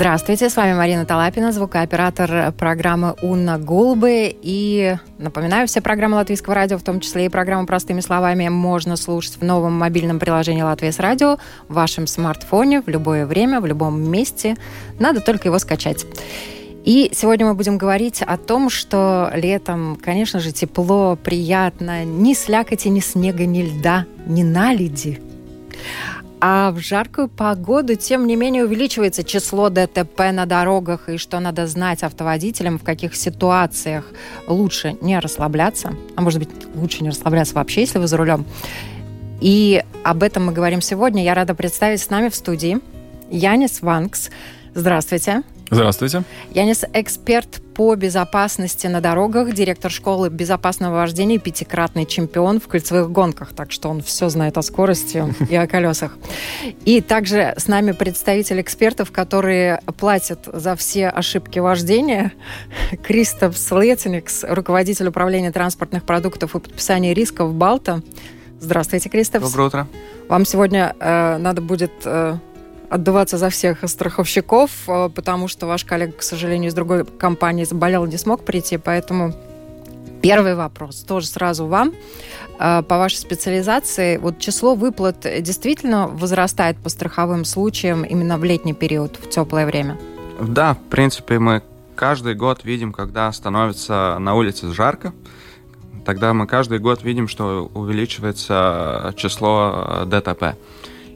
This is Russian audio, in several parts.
Здравствуйте, с вами Марина Талапина, звукооператор программы «Унна Гулбы». И напоминаю, все программы Латвийского радио, в том числе и программу «Простыми словами», можно слушать в новом мобильном приложении «Латвия с радио» в вашем смартфоне в любое время, в любом месте. Надо только его скачать. И сегодня мы будем говорить о том, что летом, конечно же, тепло, приятно, ни слякоти, ни снега, ни льда, ни наледи. А в жаркую погоду, тем не менее, увеличивается число ДТП на дорогах, и что надо знать автоводителям, в каких ситуациях лучше не расслабляться, а может быть, лучше не расслабляться вообще, если вы за рулем. И об этом мы говорим сегодня. Я рада представить с нами в студии Янис Ванкс. Здравствуйте. Здравствуйте. Янис – эксперт по безопасности на дорогах, директор школы безопасного вождения, пятикратный чемпион в кольцевых гонках, так что он все знает о скорости и о колесах. И также с нами представитель экспертов, которые платят за все ошибки вождения, Кристоф Слетеникс, руководитель управления транспортных продуктов и подписания рисков Балта. Здравствуйте, Кристоф. Доброе утро. Вам сегодня э, надо будет э, отдуваться за всех страховщиков, э, потому что ваш коллега, к сожалению, из другой компании заболел, не смог прийти, поэтому Первый вопрос тоже сразу вам. Э, по вашей специализации, вот число выплат действительно возрастает по страховым случаям именно в летний период, в теплое время? Да, в принципе, мы каждый год видим, когда становится на улице жарко, тогда мы каждый год видим, что увеличивается число э, ДТП.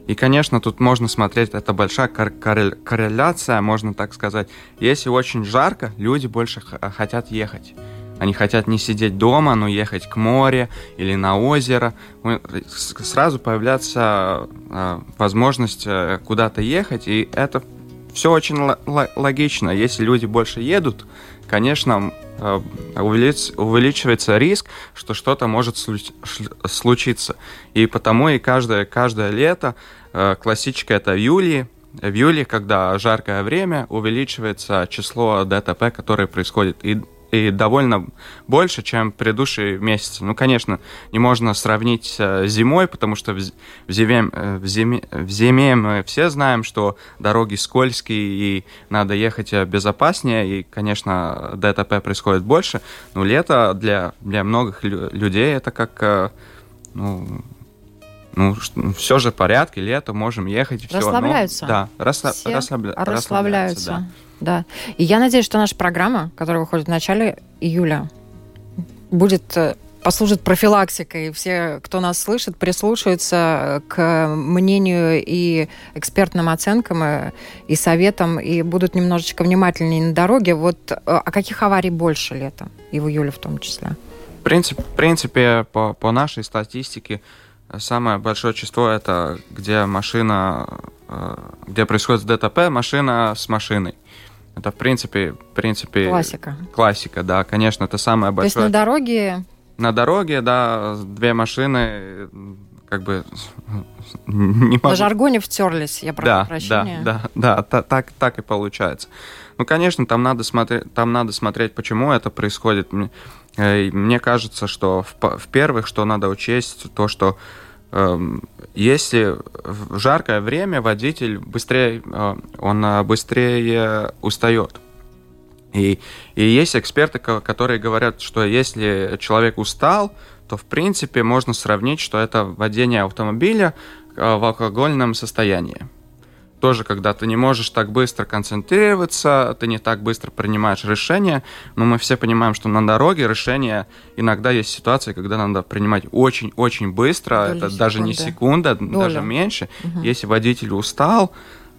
И, конечно, тут можно смотреть, это большая корреляция, можно так сказать. Если очень жарко, люди больше хотят ехать. Они хотят не сидеть дома, но ехать к морю или на озеро. Сразу появляется э, возможность э, куда-то ехать, и это все очень логично. Если люди больше едут, конечно, э, увеличивается риск, что что-то может случиться. И потому и каждое, каждое лето э, классическое это в июле, в июле, когда жаркое время, увеличивается число ДТП, которые происходят. И и довольно больше, чем предыдущие месяцы. Ну, конечно, не можно сравнить с э, зимой, потому что в зиме, э, в, зиме, в зиме мы все знаем, что дороги скользкие и надо ехать э, безопаснее, и, конечно, ДТП происходит больше. Но лето для, для многих людей это как ну, ну, все же в порядке, лето, можем ехать. Все. Расслабляются. Ну, да, расслаб, все расслабля, расслабляются. расслабляются да. да. И я надеюсь, что наша программа, которая выходит в начале июля, будет э, послужит профилактикой. Все, кто нас слышит, прислушаются к мнению и экспертным оценкам, и, и советам, и будут немножечко внимательнее на дороге. Вот э, а каких аварий больше летом, и в июле в том числе? В принципе, в принципе по, по нашей статистике, Самое большое число это где машина, э, где происходит ДТП, машина с машиной. Это в принципе, в принципе классика. Классика, да, конечно, это самое большое. То есть на дороге? На дороге, да, две машины, как бы не могу. На жаргоне втерлись, я прошу да, прощения. Да, да, да, так, так и получается. Ну, конечно, там надо смотреть, там надо смотреть, почему это происходит. Э, мне кажется, что в, в первых, что надо учесть, то, что э, если в жаркое время водитель быстрее, э, он э, быстрее устает. И, и есть эксперты, которые говорят, что если человек устал, то в принципе можно сравнить, что это водение автомобиля в алкогольном состоянии тоже, когда ты не можешь так быстро концентрироваться, ты не так быстро принимаешь решения, но мы все понимаем, что на дороге решения иногда есть ситуации, когда надо принимать очень-очень быстро, Доли это секунды. даже не секунда, Доля. даже меньше. Угу. Если водитель устал,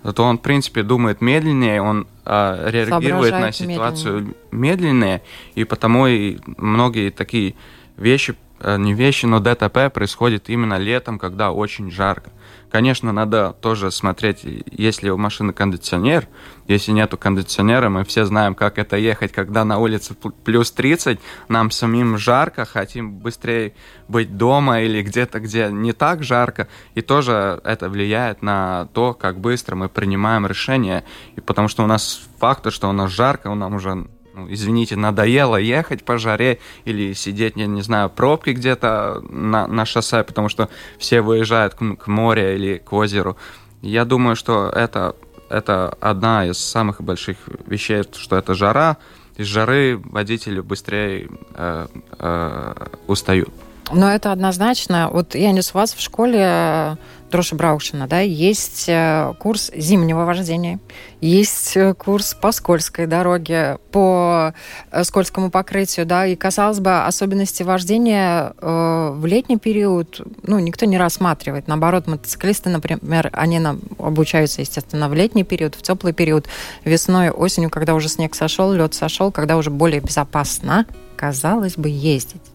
то он, в принципе, думает медленнее, он э, реагирует на ситуацию медленнее. медленнее, и потому и многие такие вещи э, не вещи, но ДТП происходит именно летом, когда очень жарко. Конечно, надо тоже смотреть, есть ли у машины кондиционер. Если нету кондиционера, мы все знаем, как это ехать, когда на улице плюс 30, нам самим жарко, хотим быстрее быть дома или где-то, где не так жарко. И тоже это влияет на то, как быстро мы принимаем решения. И потому что у нас фактор, что у нас жарко, нам уже ну, извините, надоело ехать по жаре или сидеть, я не знаю, пробки где-то на, на шоссе, потому что все выезжают к, к морю или к озеру. Я думаю, что это, это одна из самых больших вещей, что это жара. Из жары водители быстрее э, э, устают. Но это однозначно. Вот я не с вас в школе Дроша Браушина, да, есть э, курс зимнего вождения, есть э, курс по скользкой дороге, по э, скользкому покрытию, да, и, казалось бы, особенности вождения э, в летний период, ну, никто не рассматривает. Наоборот, мотоциклисты, например, они нам обучаются, естественно, в летний период, в теплый период, весной, осенью, когда уже снег сошел, лед сошел, когда уже более безопасно, казалось бы, ездить.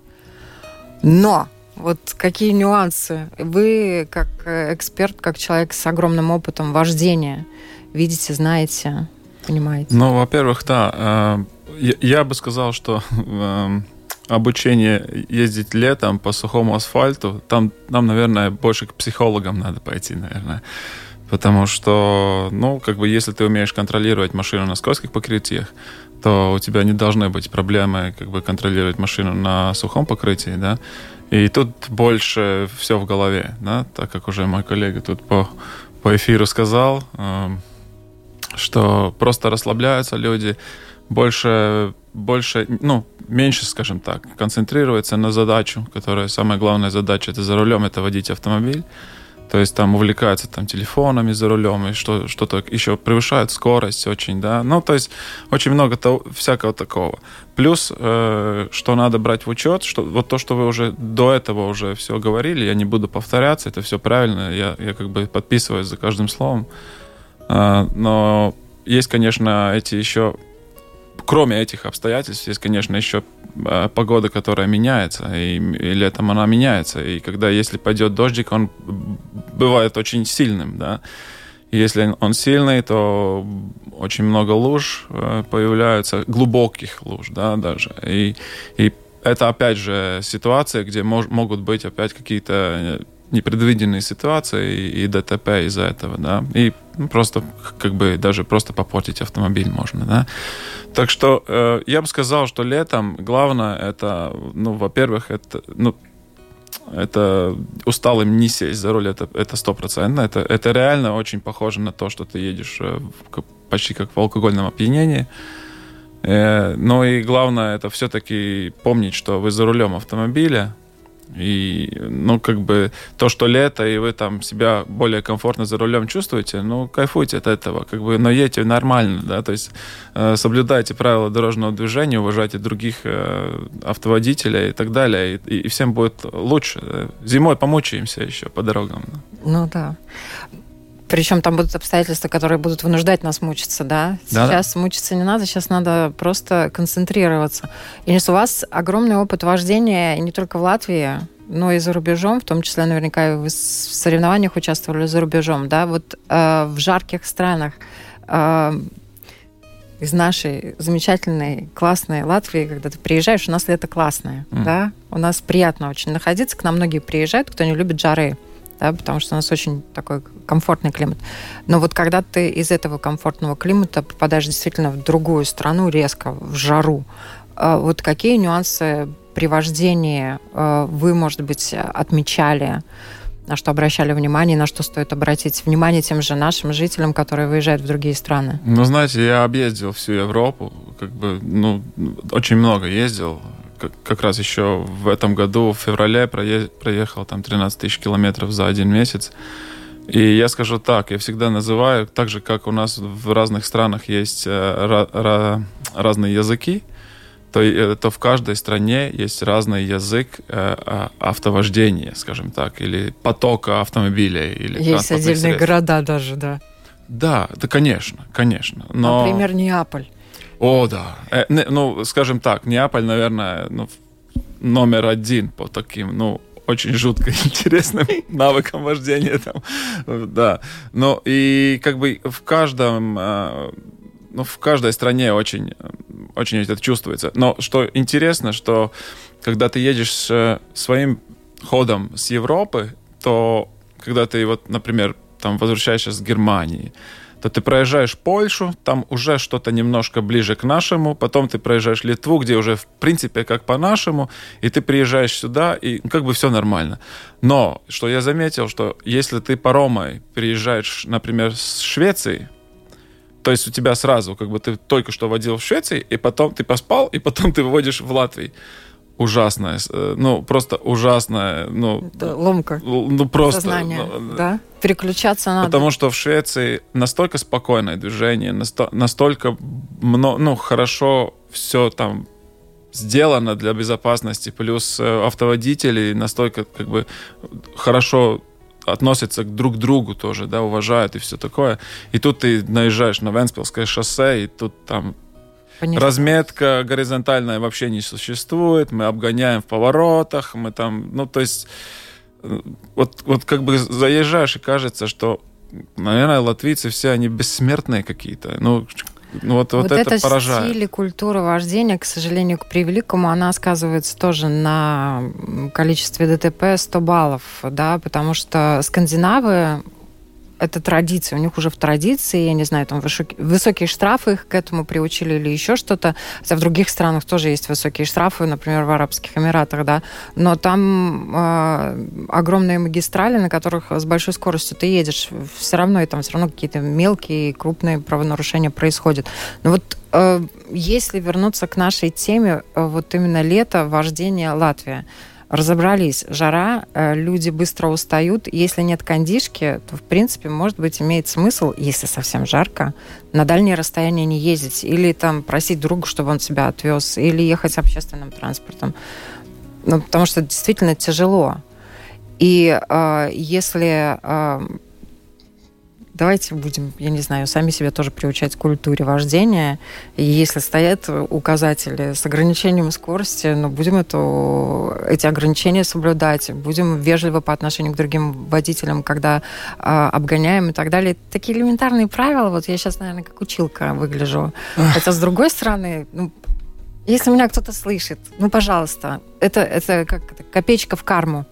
Но вот какие нюансы? Вы, как э, эксперт, как человек с огромным опытом вождения, видите, знаете, понимаете? Ну, во-первых, да. Э, я бы сказал, что э, обучение ездить летом по сухому асфальту, там нам, наверное, больше к психологам надо пойти, наверное. Потому что, ну, как бы, если ты умеешь контролировать машину на скользких покрытиях, то у тебя не должны быть проблемы, как бы, контролировать машину на сухом покрытии, да. И тут больше все в голове, да, так как уже мой коллега тут по, по эфиру сказал, э, что просто расслабляются люди, больше, больше, ну, меньше, скажем так, концентрируется на задачу, которая самая главная задача, это за рулем, это водить автомобиль. То есть там увлекаются там телефонами за рулем и что, что-то еще превышают скорость очень, да. Ну, то есть очень много того, всякого такого. Плюс, э, что надо брать в учет, что вот то, что вы уже до этого уже все говорили, я не буду повторяться, это все правильно, я, я как бы подписываюсь за каждым словом. Э, но есть, конечно, эти еще кроме этих обстоятельств, есть, конечно, еще э, погода, которая меняется, и, и летом она меняется. И когда, если пойдет дождик, он бывает очень сильным, да. И если он сильный, то очень много луж э, появляются, глубоких луж, да, даже. И, и это, опять же, ситуация, где мож, могут быть опять какие-то э, непредвиденные ситуации и, ДТП из-за этого, да, и ну, просто как бы даже просто попортить автомобиль можно, да. Так что э, я бы сказал, что летом главное это, ну, во-первых, это, ну, это усталым не сесть за руль, это это стопроцентно, это это реально очень похоже на то, что ты едешь э, почти как в алкогольном опьянении. Э, но и главное это все-таки помнить, что вы за рулем автомобиля, и, ну, как бы, то, что лето, и вы там себя более комфортно за рулем чувствуете, ну, кайфуйте от этого, как бы, но едьте нормально, да, то есть э, соблюдайте правила дорожного движения, уважайте других э, автоводителей и так далее, и, и всем будет лучше. Зимой помучаемся еще по дорогам. Ну, да. Причем там будут обстоятельства, которые будут вынуждать нас мучиться, да? Сейчас да. мучиться не надо, сейчас надо просто концентрироваться. И у вас огромный опыт вождения не только в Латвии, но и за рубежом, в том числе наверняка вы в соревнованиях участвовали за рубежом, да? Вот э, в жарких странах э, из нашей замечательной, классной Латвии, когда ты приезжаешь, у нас лето классное, mm. да? У нас приятно очень находиться, к нам многие приезжают, кто не любит жары да, потому что у нас очень такой комфортный климат. Но вот когда ты из этого комфортного климата попадаешь действительно в другую страну резко, в жару, э, вот какие нюансы при вождении э, вы, может быть, отмечали, на что обращали внимание, на что стоит обратить внимание тем же нашим жителям, которые выезжают в другие страны? Ну, знаете, я объездил всю Европу, как бы, ну, очень много ездил как, как раз еще в этом году, в феврале, проехал там 13 тысяч километров за один месяц. И я скажу так, я всегда называю, так же, как у нас в разных странах есть э, разные языки, то, э, то в каждой стране есть разный язык э, а, автовождения, скажем так, или потока автомобилей. Или есть отдельные средств. города даже, да. Да, да, конечно, конечно. Но... Например, Неаполь. О, да. Э, не, ну, скажем так, Неаполь, наверное, ну, номер один по таким, ну, очень жутко интересным навыкам вождения там, да. Ну и как бы в каждом, э, ну в каждой стране очень, очень это чувствуется. Но что интересно, что когда ты едешь своим ходом с Европы, то когда ты вот, например, там возвращаешься с Германии, то ты проезжаешь Польшу, там уже что-то немножко ближе к нашему, потом ты проезжаешь Литву, где уже в принципе как по-нашему, и ты приезжаешь сюда, и как бы все нормально. Но, что я заметил, что если ты паромой приезжаешь, например, с Швеции, то есть у тебя сразу, как бы ты только что водил в Швеции, и потом ты поспал, и потом ты выводишь в Латвии ужасная, э, ну, просто ужасная, ну... Это ломка. Ну, просто... Сознание, ну, да? Переключаться надо. Потому что в Швеции настолько спокойное движение, настолько, ну, хорошо все там сделано для безопасности, плюс э, автоводители настолько, как бы, хорошо относятся друг к другу тоже, да, уважают и все такое. И тут ты наезжаешь на Венспилское шоссе, и тут там Понятно. Разметка горизонтальная вообще не существует, мы обгоняем в поворотах, мы там, ну, то есть, э, вот, вот как бы заезжаешь и кажется, что, наверное, латвийцы все, они бессмертные какие-то. Ну, ну вот, вот, вот это, это поражает. стиль и культура вождения, к сожалению, к превеликому, она сказывается тоже на количестве ДТП 100 баллов, да, потому что скандинавы это традиция, у них уже в традиции, я не знаю, там высокие, высокие штрафы их к этому приучили или еще что-то. Хотя в других странах тоже есть высокие штрафы, например, в Арабских Эмиратах, да, но там э, огромные магистрали, на которых с большой скоростью ты едешь, все равно и там все равно какие-то мелкие, крупные правонарушения происходят. Но вот э, если вернуться к нашей теме, э, вот именно лето, вождение Латвия, разобрались. Жара, э, люди быстро устают. Если нет кондишки, то, в принципе, может быть, имеет смысл, если совсем жарко, на дальние расстояния не ездить. Или там просить друга, чтобы он тебя отвез, или ехать общественным транспортом. Ну, потому что действительно тяжело. И э, если э, давайте будем, я не знаю, сами себя тоже приучать к культуре вождения. И если стоят указатели с ограничением скорости, но ну, будем это, эти ограничения соблюдать, будем вежливы по отношению к другим водителям, когда а, обгоняем и так далее. Такие элементарные правила. Вот я сейчас, наверное, как училка выгляжу. Хотя, с другой стороны, ну, если меня кто-то слышит, ну, пожалуйста, это, это как копеечка в карму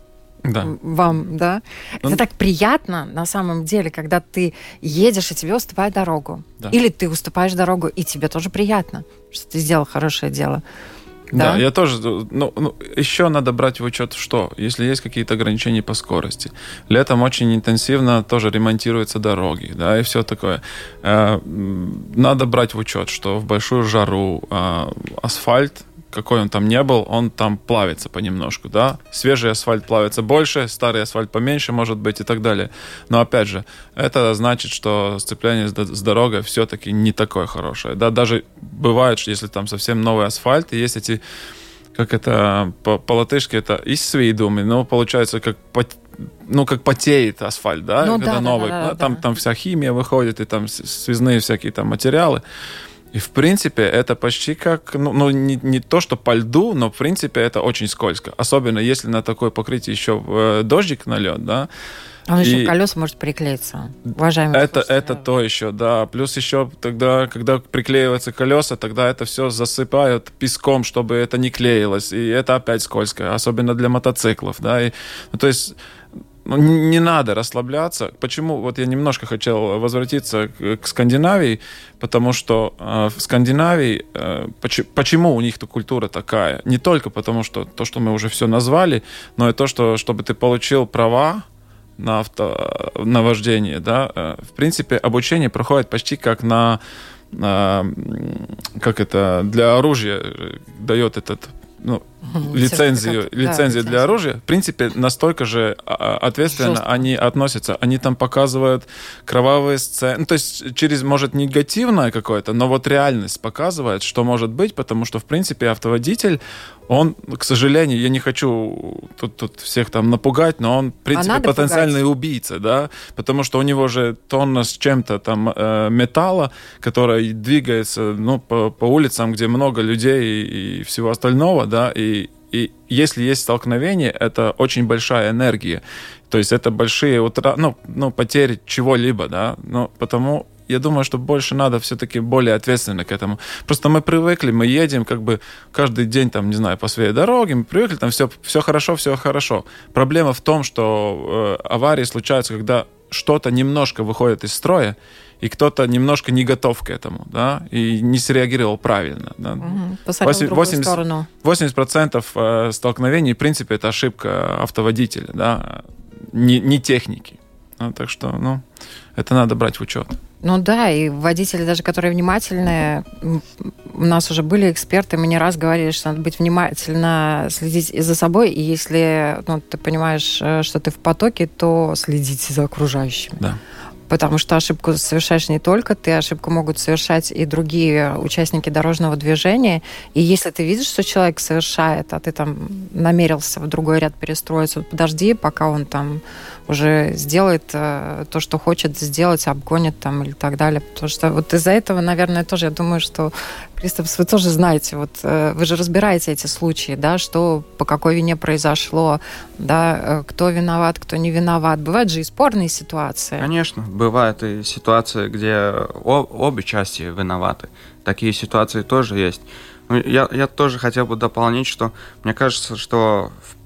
да. вам, да. Ну, Это так приятно на самом деле, когда ты едешь, и тебе уступают дорогу. Да. Или ты уступаешь дорогу, и тебе тоже приятно, что ты сделал хорошее дело. Да, да я тоже. Ну, ну, еще надо брать в учет, что если есть какие-то ограничения по скорости. Летом очень интенсивно тоже ремонтируются дороги, да, и все такое. Э, надо брать в учет, что в большую жару э, асфальт какой он там не был, он там плавится понемножку, да. Свежий асфальт плавится больше, старый асфальт поменьше, может быть, и так далее. Но опять же, это значит, что сцепление с дорогой все-таки не такое хорошее. Да, даже бывает, что если там совсем новый асфальт, и есть эти как это по-латышски это из свидуми, но получается как ну, как потеет асфальт, да, ну, когда да, новый. Да, да, там, да. там вся химия выходит, и там связные всякие там материалы. И, в принципе, это почти как, ну, ну не, не то, что по льду, но, в принципе, это очень скользко. Особенно, если на такое покрытие еще э, дождик налет, да. Он и еще колеса может приклеиться, уважаемые это, это то еще, да. Плюс еще тогда, когда приклеиваются колеса, тогда это все засыпают песком, чтобы это не клеилось. И это опять скользко, особенно для мотоциклов, да. И, ну, то есть не надо расслабляться. Почему? Вот я немножко хотел возвратиться к, к Скандинавии, потому что э, в Скандинавии э, поч, почему у них эта культура такая? Не только потому, что то, что мы уже все назвали, но и то, что чтобы ты получил права на авто, на вождение, да. Э, в принципе, обучение проходит почти как на как это для оружия э, дает этот ну, лицензию, лицензию да, для оружия, в принципе, настолько же а, ответственно Жестко. они относятся. Они там показывают кровавые сцены. Ну, то есть через, может, негативное какое-то, но вот реальность показывает, что может быть, потому что, в принципе, автоводитель, он, к сожалению, я не хочу тут, тут всех там напугать, но он, в принципе, а потенциальный пугать. убийца, да, потому что у него же тонна с чем-то там э, металла, который двигается, ну, по, по улицам, где много людей и, и всего остального, да, и И если есть столкновение, это очень большая энергия. То есть это большие утра... ну, ну, потери чего-либо, да. Но потому я думаю, что больше надо все-таки более ответственно к этому. Просто мы привыкли, мы едем как бы каждый день, там, не знаю, по своей дороге, мы привыкли, там все, все хорошо, все хорошо. Проблема в том, что э, аварии случаются, когда что-то немножко выходит из строя, и кто-то немножко не готов к этому, да, и не среагировал правильно. Да. Угу. 80, 80, сторону. 80% э, столкновений, в принципе, это ошибка автоводителя, да, не, не техники. Ну, так что, ну, это надо брать в учет. Ну да, и водители даже, которые внимательные, у нас уже были эксперты, мы не раз говорили, что надо быть внимательно, следить за собой, и если ну, ты понимаешь, э, что ты в потоке, то следите за окружающими. Да. Потому что ошибку совершаешь не только ты, ошибку могут совершать и другие участники дорожного движения. И если ты видишь, что человек совершает, а ты там намерился в другой ряд перестроиться, подожди, пока он там уже сделает э, то, что хочет сделать, обгонит там или так далее. Потому что вот из-за этого, наверное, тоже я думаю, что Кристоф, вы тоже знаете, вот э, вы же разбираете эти случаи, да, что по какой вине произошло, да, э, кто виноват, кто не виноват. Бывают же и спорные ситуации. Конечно, бывают и ситуации, где обе части виноваты. Такие ситуации тоже есть. Ну, я, я тоже хотел бы дополнить, что мне кажется, что в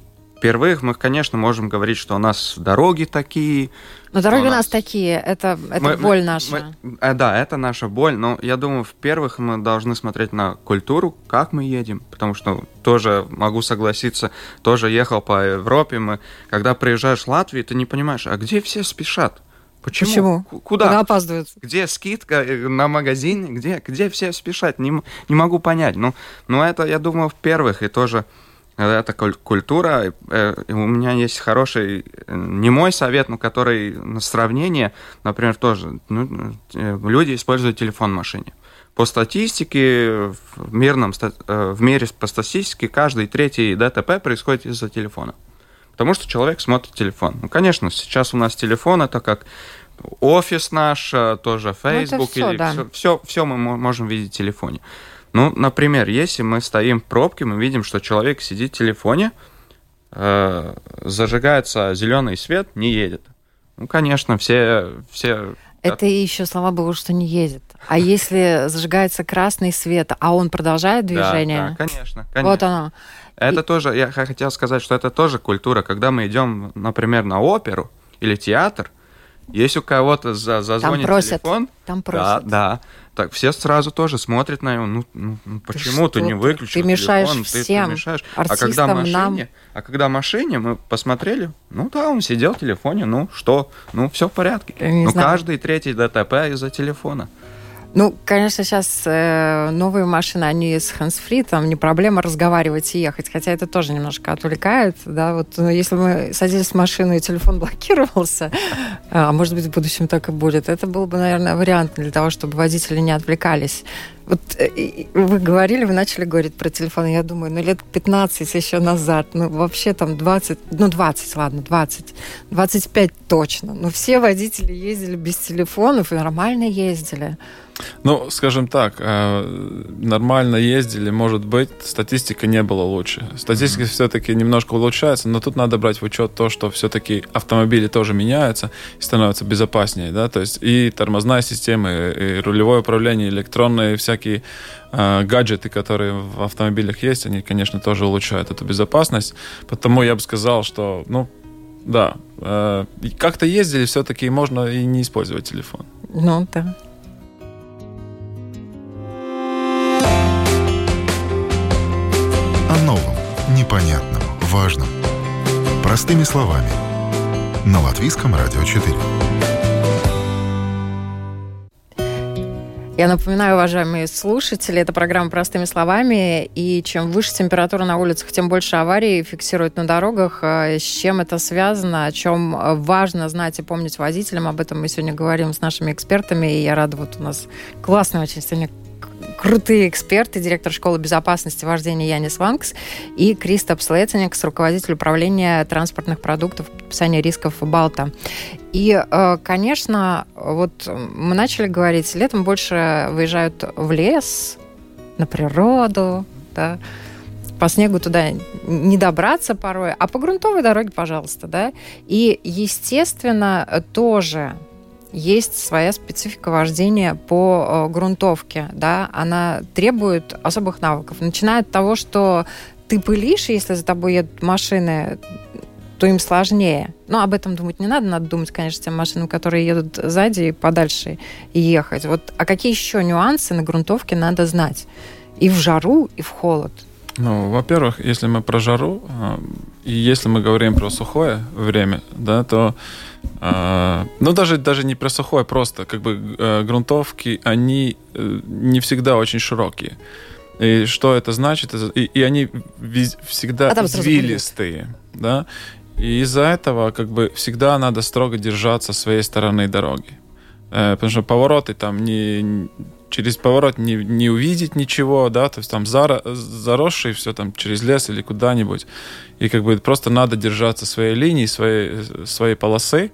Впервых мы, конечно, можем говорить, что у нас дороги такие. Но дороги у нас, нас такие, это, это мы, боль наша. Мы, э, да, это наша боль, но я думаю, в-первых, мы должны смотреть на культуру, как мы едем, потому что тоже могу согласиться, тоже ехал по Европе, мы, когда приезжаешь в Латвию, ты не понимаешь, а где все спешат? Почему? Почему? Куда? Куда опаздывают? Где скидка э, на магазин? Где, где все спешат? Не, не могу понять. Ну, ну, это, я думаю, в-первых, и тоже это культура. Э, у меня есть хороший, э, не мой совет, но который на сравнение, например, тоже. Ну, э, люди используют телефон в машине. По статистике, в, мирном, в мире по статистике, каждый третий ДТП происходит из-за телефона. Потому что человек смотрит телефон. Ну, конечно, сейчас у нас телефон это как офис наш, тоже ну, Facebook, ну, все, или да. все, все, все мы можем видеть в телефоне. Ну, например, если мы стоим в пробке, мы видим, что человек сидит в телефоне, э, зажигается зеленый свет, не едет. Ну, конечно, все, все это еще, слава богу, что не едет. А если зажигается красный свет, а он продолжает движение? Да, да конечно, конечно. Вот оно. Это И... тоже, я хотел сказать, что это тоже культура. Когда мы идем, например, на оперу или театр, если у кого-то за, зазвонит там просят, телефон, там просят. да, да, так все сразу тоже смотрят на него. Ну, ну, ну почему ты, ты не выключил Ты мешаешь телефон? всем. Ты, ты мешаешь. а когда машине, нам... а когда машине мы посмотрели, ну да, он сидел в телефоне, ну что, ну все в порядке. ну знаю. каждый третий ДТП из-за телефона. Ну, конечно, сейчас э, новые машины, они с hands-free, там не проблема разговаривать и ехать, хотя это тоже немножко отвлекает, да, вот ну, если мы садились в машину и телефон блокировался, а может быть в будущем так и будет, это был бы, наверное, вариант для того, чтобы водители не отвлекались. Вот э, вы говорили, вы начали говорить про телефон, я думаю, ну лет 15 еще назад, ну вообще там 20, ну 20, ладно, 20, 25 точно, но все водители ездили без телефонов и нормально ездили. Ну, скажем так, э, нормально ездили, может быть, статистика не была лучше. Статистика mm-hmm. все-таки немножко улучшается, но тут надо брать в учет то, что все-таки автомобили тоже меняются и становятся безопаснее, да, то есть и тормозная система, и рулевое управление, электронные всякие э, гаджеты, которые в автомобилях есть, они, конечно, тоже улучшают эту безопасность. Потому я бы сказал, что, ну, да, э, как-то ездили, все-таки можно и не использовать телефон. Ну, да. Простыми словами. На Латвийском радио 4. Я напоминаю, уважаемые слушатели, это программа «Простыми словами», и чем выше температура на улицах, тем больше аварий фиксируют на дорогах. А с чем это связано, о чем важно знать и помнить водителям, об этом мы сегодня говорим с нашими экспертами, и я рада, вот у нас классный очень сегодня крутые эксперты, директор школы безопасности вождения Янис Ванкс и Кристоп Слеценикс, руководитель управления транспортных продуктов подписания рисков Балта. И, э, конечно, вот мы начали говорить, летом больше выезжают в лес, на природу, да, по снегу туда не добраться порой, а по грунтовой дороге, пожалуйста, да. И, естественно, тоже есть своя специфика вождения по э, грунтовке, да, она требует особых навыков. Начиная от того, что ты пылишь, если за тобой едут машины, то им сложнее. Но об этом думать не надо, надо думать, конечно, тем машинам, которые едут сзади и подальше ехать. Вот, а какие еще нюансы на грунтовке надо знать? И в жару, и в холод. Ну, во-первых, если мы про жару, а, и если мы говорим про сухое время, да, то а, ну, даже, даже не про сухое, просто как бы э, грунтовки, они э, не всегда очень широкие. И что это значит? И, и они всегда а извилистые, да. И из-за этого как бы всегда надо строго держаться своей стороны дороги. Э, потому что повороты там не, через поворот не, не увидеть ничего, да, то есть там заро, заросший все там через лес или куда-нибудь. И как бы просто надо держаться своей линии, своей, своей полосы,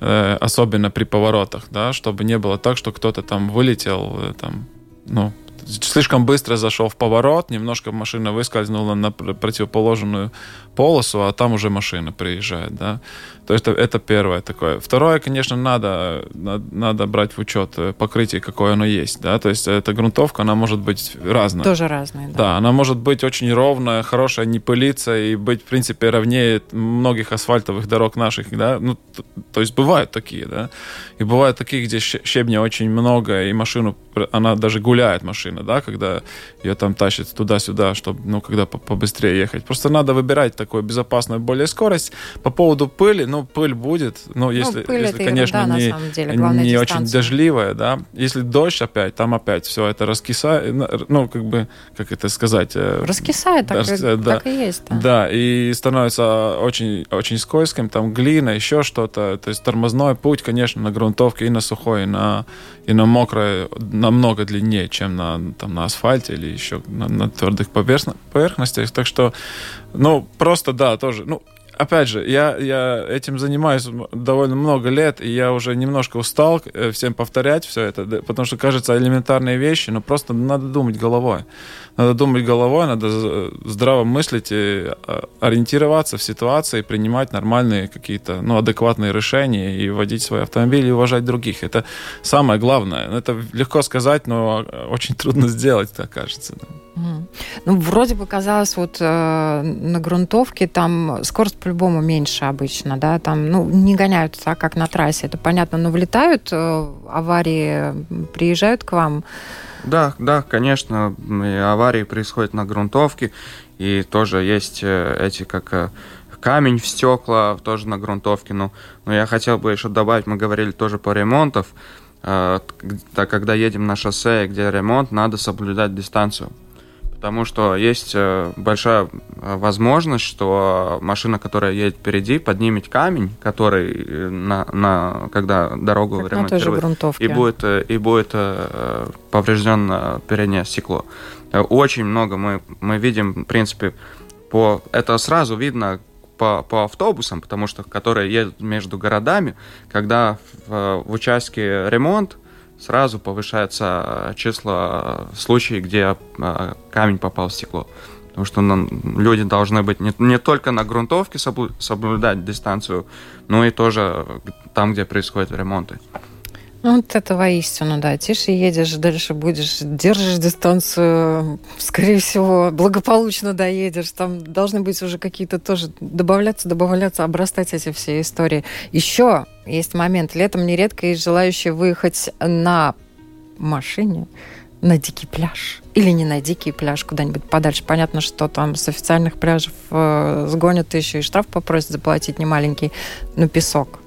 э, особенно при поворотах, да, чтобы не было так, что кто-то там вылетел, э, там, ну, слишком быстро зашел в поворот, немножко машина выскользнула на противоположную полосу, а там уже машина приезжает, да. То есть это, это первое такое. Второе, конечно, надо, надо, брать в учет э, покрытие, какое оно есть, да, то есть эта грунтовка, она может быть разная. Тоже разная, да. Да, она может быть очень ровная, хорошая, не пылиться и быть, в принципе, ровнее многих асфальтовых дорог наших, да, ну, то, то есть бывают такие, да, и бывают такие, где щебня очень много, и машину, она даже гуляет, машина, да, когда ее там тащит туда-сюда, чтобы, ну, когда побыстрее ехать. Просто надо выбирать такую безопасную более скорость. По поводу пыли, ну, пыль будет, ну, если, ну, если конечно, ерунда, не, деле, не очень дождливая, да. Если дождь опять, там опять все это раскисает, ну, как бы, как это сказать? Э, раскисает, так, раскисает, да, так и есть. Да. да, и становится очень, очень скользким, там глина, еще что-то. То есть тормозной путь, конечно, на грунтовке и на сухой, и на, и на мокрой намного длиннее, чем на, там, на асфальте или еще на, на твердых поверхностях. Так что, ну, просто, да, тоже, ну, опять же, я, я этим занимаюсь довольно много лет, и я уже немножко устал э, всем повторять все это, потому что, кажется, элементарные вещи, но просто надо думать головой. Надо думать головой, надо здраво мыслить, и а, ориентироваться в ситуации, принимать нормальные какие-то, ну, адекватные решения и водить свой автомобиль и уважать других. Это самое главное. Это легко сказать, но очень трудно сделать, так кажется. Ну, вроде бы казалось, вот э, на грунтовке там скорость по-любому меньше обычно, да, там, ну, не гоняют так, как на трассе, это понятно, но влетают э, аварии, приезжают к вам. Да, да, конечно, аварии происходят на грунтовке, и тоже есть э, эти, как э, камень в стекла, тоже на грунтовке, ну, но я хотел бы еще добавить, мы говорили тоже по ремонтов, когда едем на шоссе, где ремонт, надо соблюдать дистанцию потому что есть э, большая э, возможность, что машина, которая едет впереди, поднимет камень, который э, на, на когда дорогу как ремонтируют, и будет и будет повреждено переднее стекло. Очень много мы мы видим, в принципе, по это сразу видно по, по автобусам, потому что которые едут между городами, когда в, в участке ремонт, сразу повышается число случаев, где э, камень попал в стекло. Потому что нам, люди должны быть не, не только на грунтовке соблюдать дистанцию, но и тоже там, где происходят ремонты. Ну, вот это воистину, да. Тише едешь, дальше будешь, держишь дистанцию, скорее всего, благополучно доедешь. Там должны быть уже какие-то тоже добавляться, добавляться, обрастать эти все истории. Еще есть момент. Летом нередко есть желающие выехать на машине на дикий пляж. Или не на дикий пляж, куда-нибудь подальше. Понятно, что там с официальных пляжев э, сгонят еще и штраф попросят заплатить немаленький, но песок.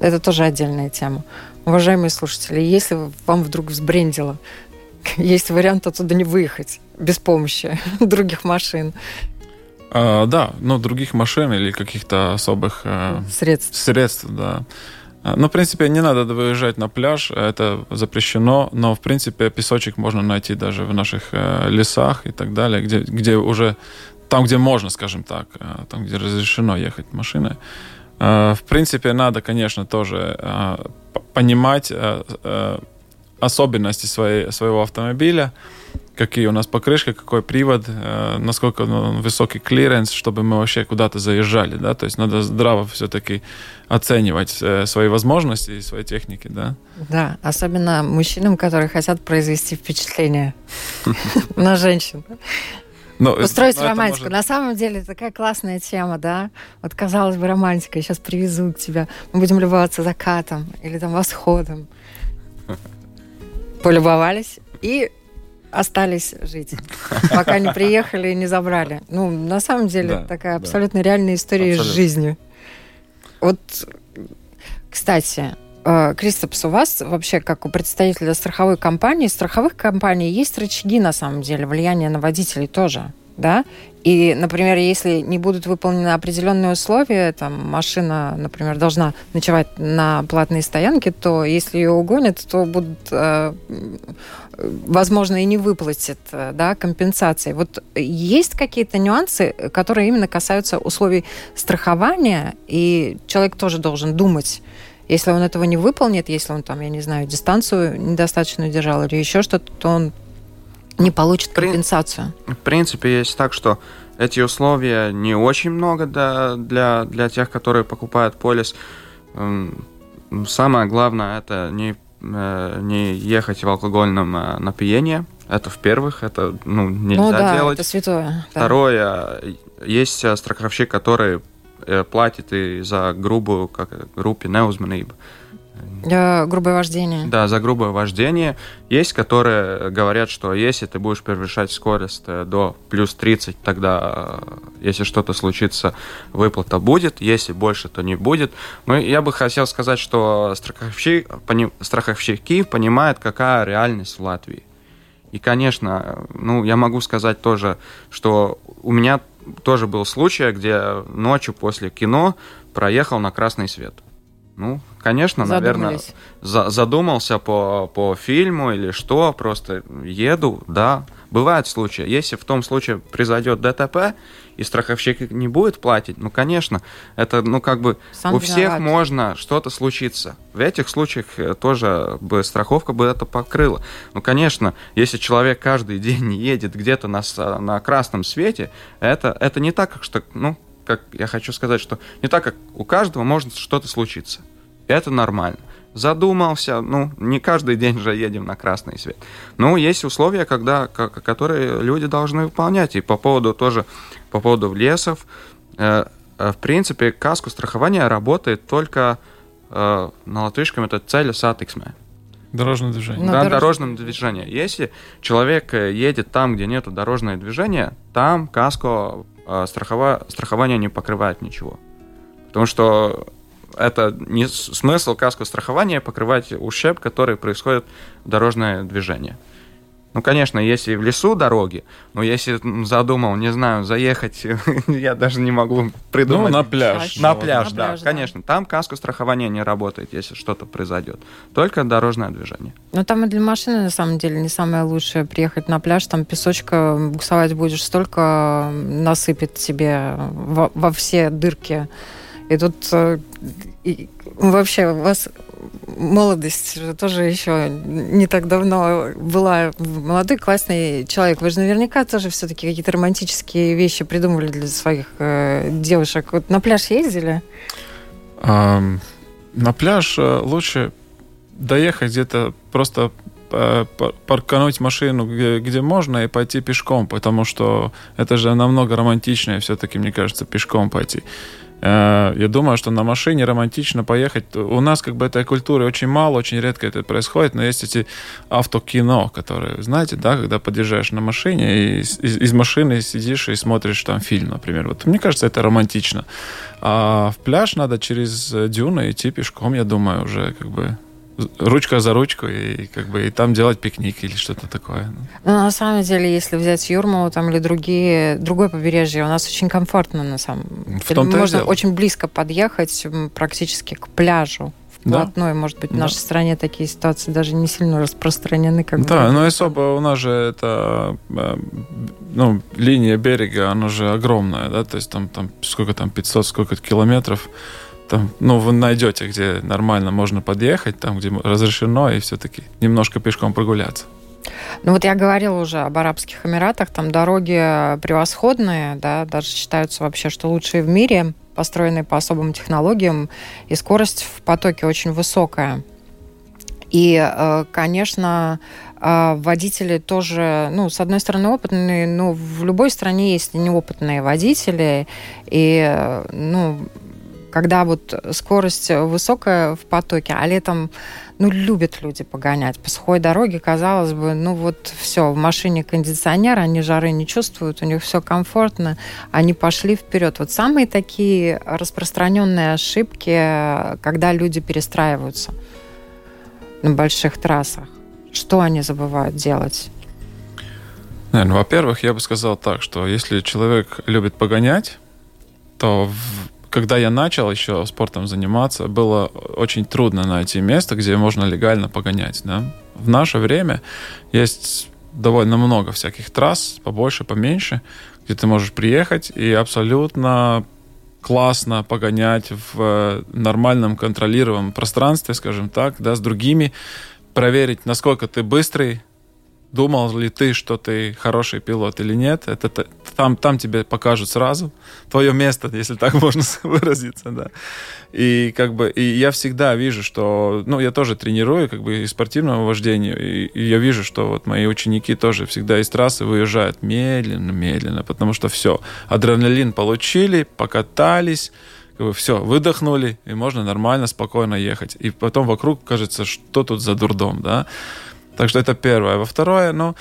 Это тоже отдельная тема. Уважаемые слушатели, если вам вдруг взбрендило, есть вариант оттуда не выехать без помощи других машин. А, да, но других машин или каких-то особых э, средств. средств, да. А, ну, в принципе, не надо выезжать на пляж, это запрещено, но, в принципе, песочек можно найти даже в наших э, лесах и так далее, где, где уже, там, где можно, скажем так, э, там, где разрешено ехать машиной. Э, в принципе, надо, конечно, тоже э, понимать э, особенности своей, своего автомобиля, какие у нас покрышки, какой привод, насколько высокий клиренс, чтобы мы вообще куда-то заезжали, да, то есть надо здраво все-таки оценивать свои возможности и свои техники, да. Да, особенно мужчинам, которые хотят произвести впечатление на женщин. Ну, Устроить но романтику. Может... На самом деле такая классная тема, да? Вот казалось бы романтика. Я сейчас привезу к тебе. Мы будем любоваться закатом или там восходом. Полюбовались и остались жить, пока не приехали и не забрали. Ну, на самом деле, да, такая абсолютно да. реальная история абсолютно. из жизни. Вот, кстати, э, Кристопс, у вас вообще, как у представителя страховой компании, страховых компаний есть рычаги, на самом деле, влияния на водителей тоже, да? И, например, если не будут выполнены определенные условия, там машина, например, должна ночевать на платной стоянке, то если ее угонят, то будут, э, возможно, и не выплатят э, да, компенсации. Вот есть какие-то нюансы, которые именно касаются условий страхования, и человек тоже должен думать, если он этого не выполнит, если он там, я не знаю, дистанцию недостаточно держал или еще что-то, то он не получит компенсацию. В принципе, есть так, что эти условия не очень много для, для, для тех, которые покупают полис. Эм, самое главное это не, э, не ехать в алкогольном э, напиении. Это в-первых, это ну, нельзя ну, да, делать. Это святое. Второе, есть э, страховщик, который платит и за грубую, как группе неузманību. За грубое вождение. Да, за грубое вождение. Есть, которые говорят, что если ты будешь превышать скорость э, до плюс 30, тогда, э, если что-то случится, выплата будет. Если больше, то не будет. Но я бы хотел сказать, что страховщики, страховщики понимают, какая реальность в Латвии. И, конечно, ну, я могу сказать тоже, что у меня тоже был случай, где ночью после кино проехал на красный свет. Ну, конечно, наверное, за, задумался по, по фильму или что, просто еду, да. Бывают случаи. Если в том случае произойдет ДТП, и страховщик не будет платить, ну, конечно, это, ну, как бы Сам у всех виноват. можно что-то случиться. В этих случаях э, тоже бы страховка бы это покрыла. Ну, конечно, если человек каждый день едет где-то на, на красном свете, это, это не так, как что, ну, как я хочу сказать, что не так, как у каждого может что-то случиться. Это нормально. Задумался, ну, не каждый день же едем на красный свет. Но есть условия, когда, которые люди должны выполнять. И по поводу тоже, по поводу лесов, э, э, в принципе, каску страхования работает только э, на латышском это цель сатексме. Дорожное движение. Ну, да, дорож... дорожном движении. Если человек э, едет там, где нет дорожного движения, там каско э, страхова... страхование не покрывает ничего. Потому что это не смысл каско страхования покрывать ущерб, который происходит в дорожное движение. Ну, конечно, если в лесу дороги, но если задумал, не знаю, заехать, я даже не могу придумать. Ну, на пляж. На пляж, да, конечно. Там каско страхования не работает, если что-то произойдет. Только дорожное движение. Ну, там и для машины, на самом деле, не самое лучшее приехать на пляж, там песочка буксовать будешь, столько насыпет себе во, во все дырки. И тут э, и, вообще у вас молодость тоже еще не так давно была. Молодой, классный человек. Вы же наверняка тоже все-таки какие-то романтические вещи придумывали для своих э, девушек. Вот на пляж ездили? Um, на пляж э, лучше доехать где-то просто э, паркануть машину где, где можно и пойти пешком, потому что это же намного романтичнее все-таки, мне кажется, пешком пойти. Э, я думаю, что на машине романтично поехать. У нас как бы этой культуры очень мало, очень редко это происходит, но есть эти автокино, которые, знаете, да, когда подъезжаешь на машине и из, машины сидишь и смотришь там фильм, например. Вот мне кажется, это романтично. А в пляж надо через дюны идти пешком, я думаю, уже как бы ручка за ручку и как бы и там делать пикник или что-то такое. Ну, на самом деле, если взять Юрмалу там или другие, другое побережье, у нас очень комфортно на самом в деле. Можно очень близко подъехать практически к пляжу. Вплотную, да. может быть, в нашей стране такие ситуации даже не сильно распространены. Как да, но особо у нас же это э, ну, линия берега, она же огромная, да, то есть там, там сколько там, 500, сколько километров там, ну, вы найдете, где нормально можно подъехать, там, где разрешено, и все-таки немножко пешком прогуляться. Ну вот я говорила уже об Арабских Эмиратах, там дороги превосходные, да, даже считаются вообще, что лучшие в мире, построенные по особым технологиям, и скорость в потоке очень высокая. И, э, конечно, э, водители тоже, ну, с одной стороны, опытные, но в любой стране есть неопытные водители, и, э, ну, когда вот скорость высокая в потоке, а летом, ну, любят люди погонять. По сухой дороге, казалось бы, ну, вот все, в машине кондиционер, они жары не чувствуют, у них все комфортно, они пошли вперед. Вот самые такие распространенные ошибки, когда люди перестраиваются на больших трассах, что они забывают делать? Наверное, во-первых, я бы сказал так, что если человек любит погонять, то когда я начал еще спортом заниматься, было очень трудно найти место, где можно легально погонять. Да? В наше время есть довольно много всяких трасс, побольше, поменьше, где ты можешь приехать и абсолютно классно погонять в э, нормальном контролируемом пространстве, скажем так, да, с другими, проверить, насколько ты быстрый, думал ли ты, что ты хороший пилот или нет, это там, там тебе покажут сразу твое место, если так можно выразиться, да. И как бы и я всегда вижу, что, ну, я тоже тренирую как бы и спортивного вождения, и, и я вижу, что вот мои ученики тоже всегда из трассы выезжают медленно, медленно, потому что все, адреналин получили, покатались, как бы все, выдохнули, и можно нормально, спокойно ехать. И потом вокруг кажется, что тут за дурдом, да. Так что это первое. Во второе, ну,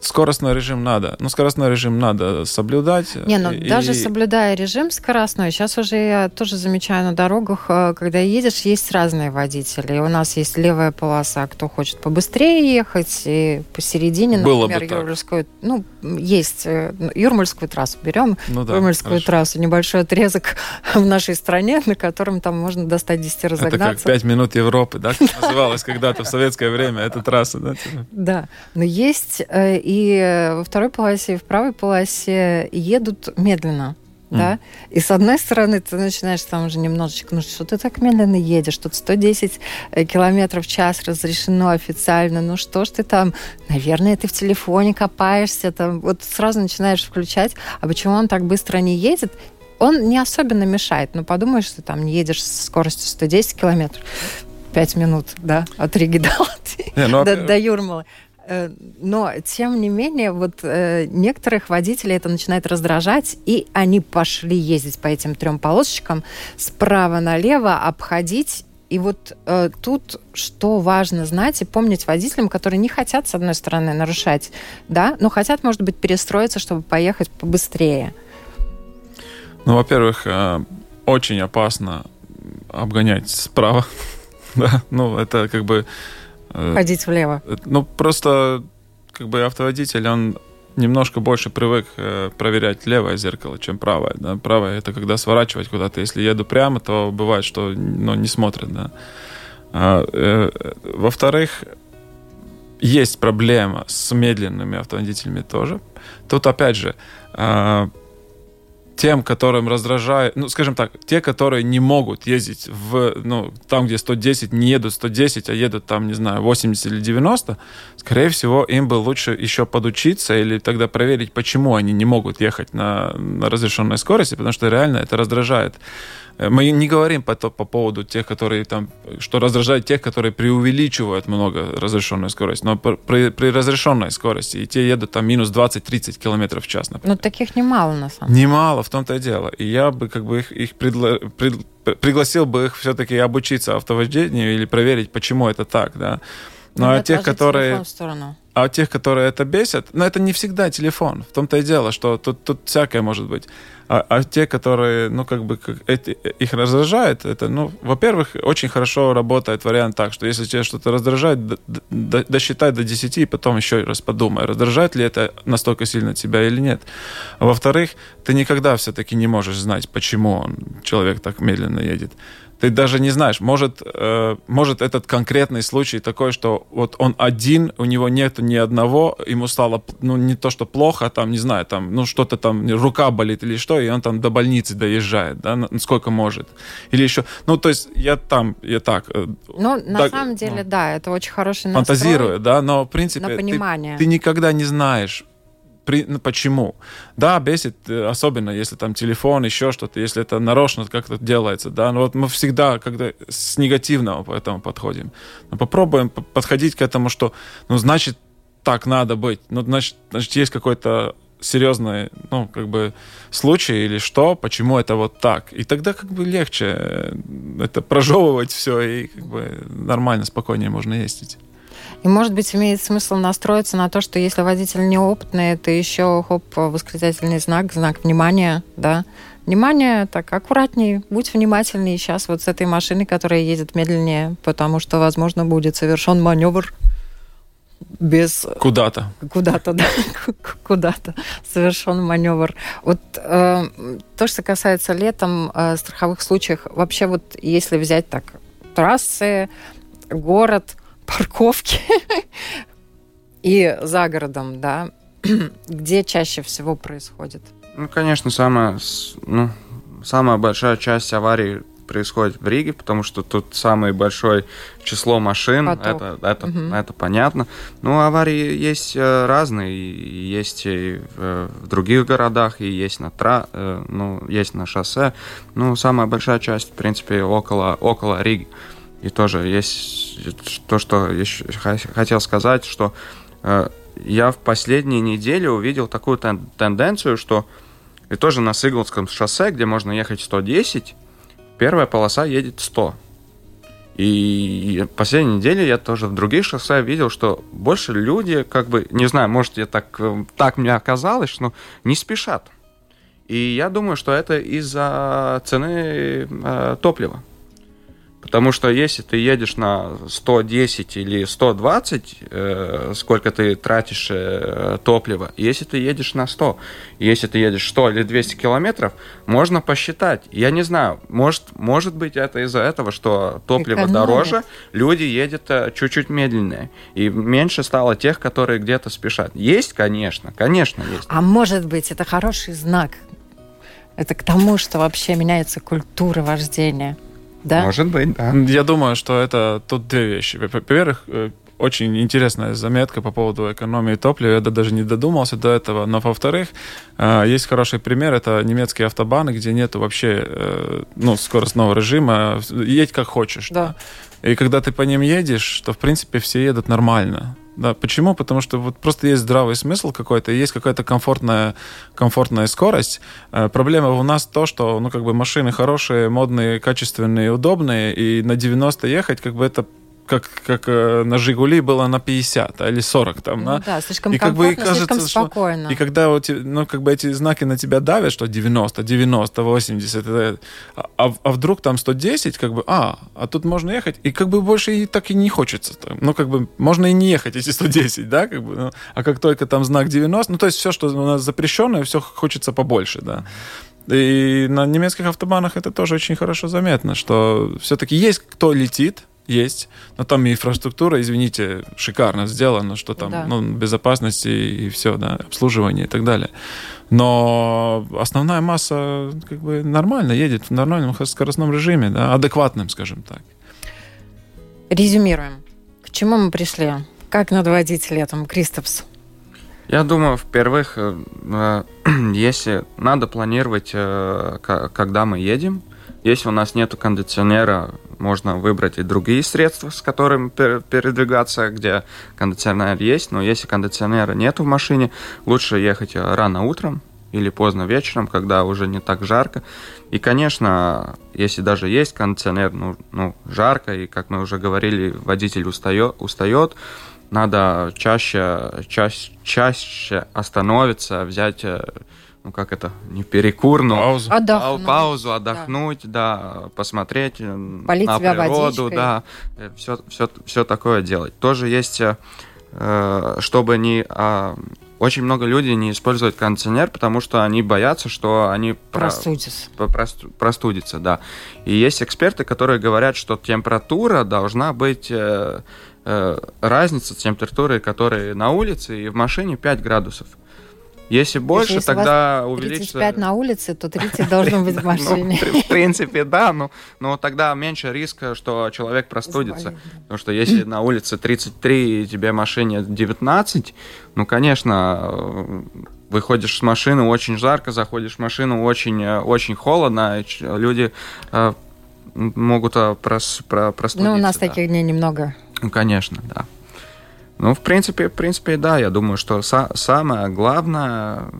скоростной режим надо. Ну, скоростной режим надо соблюдать. Не, ну и... даже соблюдая режим скоростной, сейчас уже я тоже замечаю на дорогах, э, когда едешь, есть разные водители. У нас есть левая полоса, кто хочет побыстрее ехать, и посередине, Было например, Юрмальскую, ну, есть э, Юрмальскую трассу берем, ну, да, Юрмальскую хорошо. трассу, небольшой отрезок в нашей стране, на котором там можно до 110 разогнаться. Это как 5 минут Европы, да, называлось когда-то в советское время, эта трасса, да? Да, но есть э, и во второй полосе, и в правой полосе едут медленно. Mm. Да? И с одной стороны, ты начинаешь там уже немножечко, ну что ты так медленно едешь, тут 110 э, километров в час разрешено официально, ну что ж ты там, наверное, ты в телефоне копаешься, там, вот сразу начинаешь включать, а почему он так быстро не едет? Он не особенно мешает, но подумаешь, что там не едешь с скоростью 110 километров, 5 минут, да, от Риги до Латвии, не, ну, до, до Юрмалы. Э, но, тем не менее, вот э, некоторых водителей это начинает раздражать, и они пошли ездить по этим трем полосочкам справа налево, обходить и вот э, тут что важно знать и помнить водителям, которые не хотят, с одной стороны, нарушать, да, но хотят, может быть, перестроиться, чтобы поехать побыстрее. Ну, во-первых, э, очень опасно обгонять справа. да, ну, это как бы Ходить влево. Э, ну, просто как бы автоводитель, он немножко больше привык э, проверять левое зеркало, чем правое. Да? Правое это когда сворачивать куда-то. Если еду прямо, то бывает, что ну, не смотрят. Да? А, э, во-вторых, есть проблема с медленными автоводителями тоже. Тут опять же, э, тем, которым раздражает, ну, скажем так, те, которые не могут ездить в, ну, там, где 110, не едут 110, а едут там, не знаю, 80 или 90, скорее всего, им бы лучше еще подучиться или тогда проверить, почему они не могут ехать на, на разрешенной скорости, потому что реально это раздражает мы не говорим по, по поводу тех, которые там, что раздражает тех, которые преувеличивают много разрешенную скорость, но при, при разрешенной скорости, и те едут там минус 20-30 километров в час, например. Ну, таких немало, на самом деле. Немало, в том-то и дело. И я бы как бы их, их предла, пред, пригласил бы их все-таки обучиться автовождению или проверить, почему это так, да. Но а тех, которые... А тех, которые это бесят, но это не всегда телефон. В том-то и дело, что тут, тут всякое может быть. А, а те, которые, ну, как бы, как, эти, их раздражает, это, ну, во-первых, очень хорошо работает вариант так, что если тебя что-то раздражает, досчитай до 10 и потом еще раз подумай, раздражает ли это настолько сильно тебя или нет. Во-вторых, ты никогда все-таки не можешь знать, почему он, человек так медленно едет. Ты даже не знаешь, может, э, может этот конкретный случай такой, что вот он один, у него нет ни одного, ему стало, ну, не то, что плохо, там, не знаю, там, ну, что-то там, рука болит или что, и он там до больницы доезжает, да, насколько может. Или еще, ну, то есть я там, я так. Э, ну, на так, самом деле, ну, да, это очень хороший настрой. Фантазирую, да, но, в принципе, на понимание. Ты, ты никогда не знаешь, при, ну, почему? Да, бесит, э, особенно если там телефон, еще что-то, если это нарочно как-то делается, да, но вот мы всегда когда с негативного по этому подходим. Но попробуем подходить к этому, что, ну, значит, так надо быть, ну, значит, значит есть какой-то серьезный, ну, как бы, случай или что, почему это вот так. И тогда как бы легче э, это прожевывать все, и как бы нормально, спокойнее можно ездить. И, может быть, имеет смысл настроиться на то, что если водитель неопытный, это еще, хоп, восклицательный знак, знак внимания, да. Внимание, так, аккуратнее, будь внимательнее сейчас вот с этой машиной, которая едет медленнее, потому что, возможно, будет совершен маневр без... Куда-то. Куда-то, да. Куда-то совершен маневр. Вот э, то, что касается летом э, страховых случаев, вообще вот если взять так трассы, город, парковки и за городом, да, где чаще всего происходит? Ну, конечно, самая, ну, самая большая часть аварий происходит в Риге, потому что тут самое большое число машин, это, это, угу. это понятно. Ну, аварии есть э, разные, есть и в других городах, и есть на, тра, э, ну, есть на шоссе. Ну, самая большая часть, в принципе, около, около Риги. И тоже есть то, что еще хотел сказать, что э, я в последние недели увидел такую тен тенденцию, что и тоже на Сыгловском шоссе, где можно ехать 110, первая полоса едет 100. И в последние недели я тоже в других шоссе видел, что больше люди, как бы, не знаю, может, я так, э, так мне оказалось, но не спешат. И я думаю, что это из-за цены э, топлива. Потому что если ты едешь на 110 или 120, э, сколько ты тратишь э, топлива, если ты едешь на 100, если ты едешь 100 или 200 километров, можно посчитать. Я не знаю, может, может быть это из-за этого, что топливо Экономит. дороже, люди едут э, чуть-чуть медленнее. И меньше стало тех, которые где-то спешат. Есть, конечно, конечно есть. А может быть, это хороший знак. Это к тому, что вообще меняется культура вождения. Да? Может быть, да. Я думаю, что это тут две вещи. Во-первых, э, очень интересная заметка по поводу экономии топлива. Я даже не додумался до этого. Но, во-вторых, э, есть хороший пример. Это немецкие автобаны, где нет вообще э, ну, скоростного режима. Едь как хочешь. Да. И когда ты по ним едешь, то, в принципе, все едут нормально. Да, почему? Потому что вот просто есть здравый смысл какой-то, есть какая-то комфортная, комфортная скорость. Э, проблема у нас то, что ну, как бы машины хорошие, модные, качественные, удобные, и на 90 ехать, как бы это как, как э, на Жигули было на 50 или 40 там, ну, да? да, слишком и как бы и кажется, слишком спокойно. Что, и когда вот, ну, как бы эти знаки на тебя давят, что 90, 90, 80, это, а, а вдруг там 110, как бы, а, а тут можно ехать, и как бы больше и так и не хочется. Там. Ну, как бы можно и не ехать, если 110, да, как бы, ну, а как только там знак 90, ну, то есть все, что у нас запрещенное, все хочется побольше, да. И на немецких автобанах это тоже очень хорошо заметно, что все-таки есть кто летит, есть, но там инфраструктура, извините, шикарно сделана, что там да. ну, безопасность и, и все, да, обслуживание и так далее. Но основная масса как бы нормально едет в нормальном скоростном режиме, да, адекватным, скажем так. Резюмируем. К чему мы пришли? Как надводить летом, Кристопс? Я думаю, в-первых, э, э, если надо планировать, э, когда мы едем, если у нас нет кондиционера, можно выбрать и другие средства, с которыми передвигаться, где кондиционер есть. Но если кондиционера нет в машине, лучше ехать рано утром или поздно вечером, когда уже не так жарко. И, конечно, если даже есть кондиционер, ну, ну жарко, и, как мы уже говорили, водитель устает, устает надо чаще, чаще, чаще остановиться, взять ну как это, не перекур, но паузу, отдохнуть, паузу, отдохнуть, да, да посмотреть э, Полить на природу, водичкой. да, все, все, все такое делать. Тоже есть, э, чтобы не а, очень много людей не используют кондиционер, потому что они боятся, что они простудятся. Про, просту, простудятся, да. И есть эксперты, которые говорят, что температура должна быть э, э, разница температуры, которая на улице и в машине 5 градусов. Если больше, Если тогда увеличится... 35 на улице, то 30 должно быть в машине. Ну, в принципе, да, но, но тогда меньше риска, что человек простудится. Потому что если на улице 33 и тебе машине 19, ну, конечно, выходишь с машины, очень жарко, заходишь в машину, очень, очень холодно, люди э, могут э, прос, про, простудиться. Ну, у нас да. таких дней немного. Ну, конечно, да. Ну, в принципе, в принципе, да, я думаю, что са- самое главное,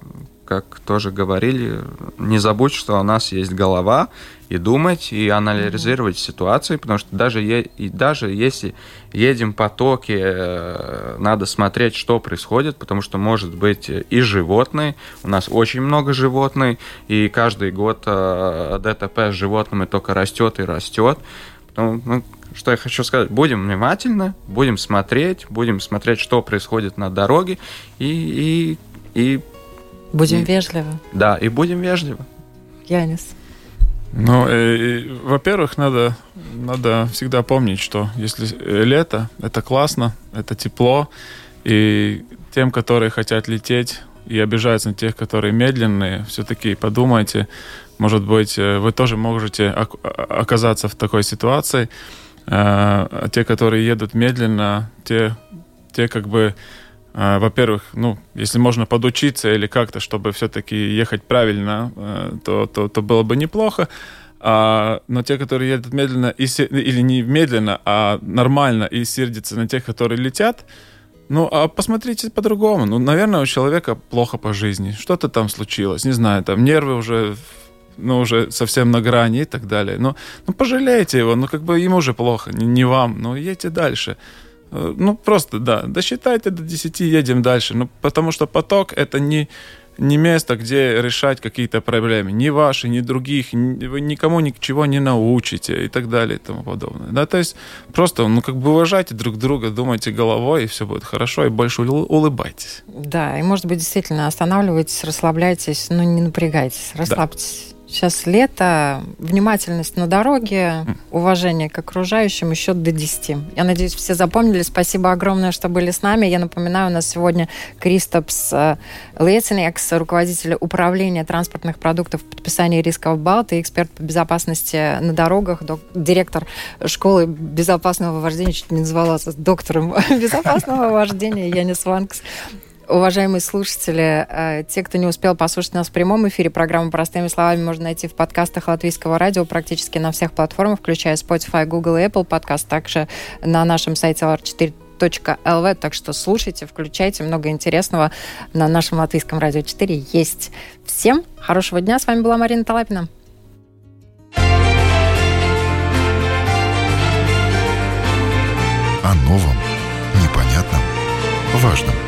как тоже говорили, не забудь, что у нас есть голова, и думать, и анализировать mm-hmm. ситуации, потому что даже, е- и даже если едем потоки, э- надо смотреть, что происходит, потому что может быть и животные, у нас очень много животных, и каждый год э- ДТП с животными только растет и растет. Потому, ну, что я хочу сказать, будем внимательны, будем смотреть, будем смотреть, что происходит на дороге, и... и, и будем и, вежливы. Да, и будем вежливы. Янис. Ну, э, во-первых, надо, надо всегда помнить, что если лето, это классно, это тепло, и тем, которые хотят лететь и обижаются на тех, которые медленные, все-таки подумайте, может быть, вы тоже можете оказаться в такой ситуации, а те, которые едут медленно, те, те как бы, а, во-первых, ну, если можно подучиться или как-то, чтобы все-таки ехать правильно, то, то, то было бы неплохо. А, но те, которые едут медленно, и, или не медленно, а нормально, и сердятся на тех, которые летят, ну, а посмотрите по-другому. Ну, наверное, у человека плохо по жизни. Что-то там случилось, не знаю, там нервы уже ну, уже совсем на грани и так далее. Ну, ну пожалейте его, ну, как бы ему же плохо, не, не вам, ну, едьте дальше. Ну, просто, да, досчитайте до 10, едем дальше. Ну, потому что поток — это не, не место, где решать какие-то проблемы. Ни ваши, ни других. Вы никому ничего не научите и так далее и тому подобное. Да, то есть просто, ну, как бы уважайте друг друга, думайте головой, и все будет хорошо, и больше улыбайтесь. Да, и, может быть, действительно останавливайтесь, расслабляйтесь, но не напрягайтесь, расслабьтесь. Да. Сейчас лето, внимательность на дороге, уважение к окружающим, еще до 10. Я надеюсь, все запомнили. Спасибо огромное, что были с нами. Я напоминаю, у нас сегодня Кристопс э, Лецинекс, руководитель управления транспортных продуктов подписания рискового балта и эксперт по безопасности на дорогах, док, директор школы безопасного вождения, чуть не назвала доктором безопасного вождения Янис Ванкс. Уважаемые слушатели, э, те, кто не успел послушать нас в прямом эфире, программу «Простыми словами» можно найти в подкастах Латвийского радио практически на всех платформах, включая Spotify, Google и Apple подкаст, также на нашем сайте lr4 lv, так что слушайте, включайте, много интересного на нашем латвийском радио 4 есть. Всем хорошего дня, с вами была Марина Талапина. О новом, непонятном, важном.